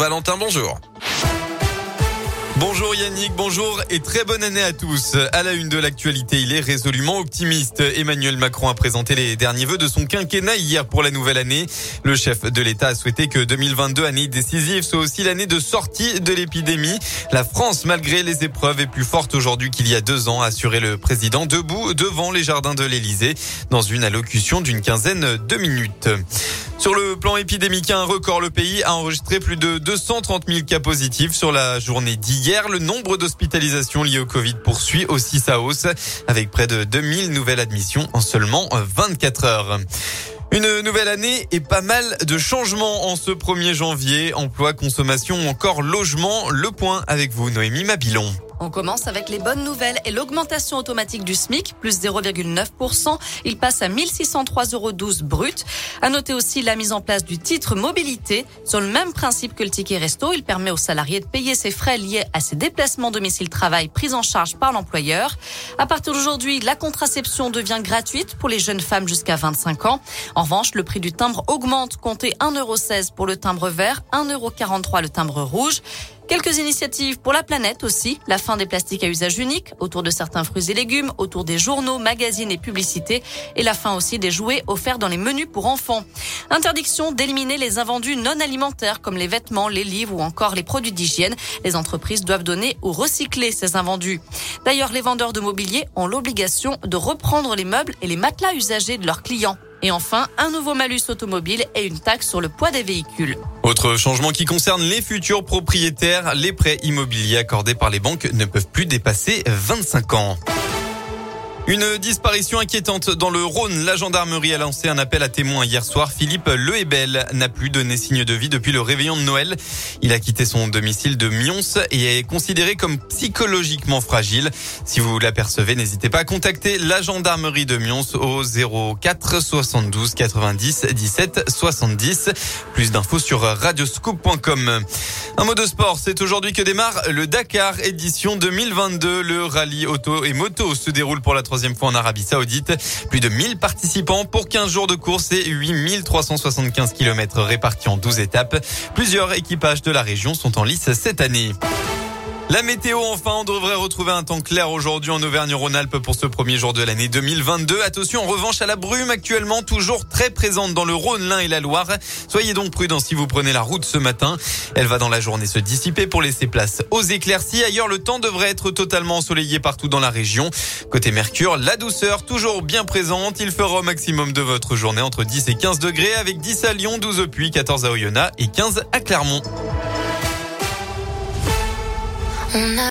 Valentin, bonjour. Bonjour Yannick, bonjour et très bonne année à tous. À la une de l'actualité, il est résolument optimiste. Emmanuel Macron a présenté les derniers vœux de son quinquennat hier pour la nouvelle année. Le chef de l'État a souhaité que 2022, année décisive, soit aussi l'année de sortie de l'épidémie. La France, malgré les épreuves, est plus forte aujourd'hui qu'il y a deux ans, assuré le président debout devant les jardins de l'Élysée dans une allocution d'une quinzaine de minutes. Sur le plan épidémique, un record, le pays a enregistré plus de 230 000 cas positifs sur la journée d'hier. Le nombre d'hospitalisations liées au Covid poursuit aussi sa hausse, avec près de 2000 nouvelles admissions en seulement 24 heures. Une nouvelle année et pas mal de changements en ce 1er janvier. Emploi, consommation ou encore logement. Le point avec vous, Noémie Mabilon. On commence avec les bonnes nouvelles et l'augmentation automatique du SMIC, plus 0,9%. Il passe à 1603,12 euros brut. À noter aussi la mise en place du titre mobilité. Sur le même principe que le ticket resto, il permet aux salariés de payer ses frais liés à ses déplacements domicile-travail pris en charge par l'employeur. À partir d'aujourd'hui, la contraception devient gratuite pour les jeunes femmes jusqu'à 25 ans. En revanche, le prix du timbre augmente. Comptez 1,16€ pour le timbre vert, 1,43€ le timbre rouge. Quelques initiatives pour la planète aussi. La fin des plastiques à usage unique autour de certains fruits et légumes, autour des journaux, magazines et publicités. Et la fin aussi des jouets offerts dans les menus pour enfants. Interdiction d'éliminer les invendus non alimentaires comme les vêtements, les livres ou encore les produits d'hygiène. Les entreprises doivent donner ou recycler ces invendus. D'ailleurs, les vendeurs de mobilier ont l'obligation de reprendre les meubles et les matelas usagés de leurs clients. Et enfin, un nouveau malus automobile et une taxe sur le poids des véhicules. Autre changement qui concerne les futurs propriétaires, les prêts immobiliers accordés par les banques ne peuvent plus dépasser 25 ans. Une disparition inquiétante dans le Rhône. La gendarmerie a lancé un appel à témoins hier soir. Philippe Lehebel n'a plus donné signe de vie depuis le réveillon de Noël. Il a quitté son domicile de Mions et est considéré comme psychologiquement fragile. Si vous l'apercevez, n'hésitez pas à contacter la gendarmerie de Mions au 04 72 90 17 70. Plus d'infos sur radioscoop.com. Un mot de sport, c'est aujourd'hui que démarre le Dakar édition 2022. Le rallye auto et moto se déroule pour la troisième fois en Arabie Saoudite. Plus de 1000 participants pour 15 jours de course et 8375 km répartis en 12 étapes. Plusieurs équipages de la région sont en lice cette année. La météo, enfin, on devrait retrouver un temps clair aujourd'hui en Auvergne-Rhône-Alpes pour ce premier jour de l'année 2022. Attention, en revanche, à la brume actuellement toujours très présente dans le Rhône, l'Ain et la Loire. Soyez donc prudents si vous prenez la route ce matin. Elle va dans la journée se dissiper pour laisser place aux éclaircies. Ailleurs, le temps devrait être totalement ensoleillé partout dans la région. Côté Mercure, la douceur toujours bien présente. Il fera au maximum de votre journée entre 10 et 15 degrés avec 10 à Lyon, 12 au Puy, 14 à Oyonnax et 15 à Clermont. On a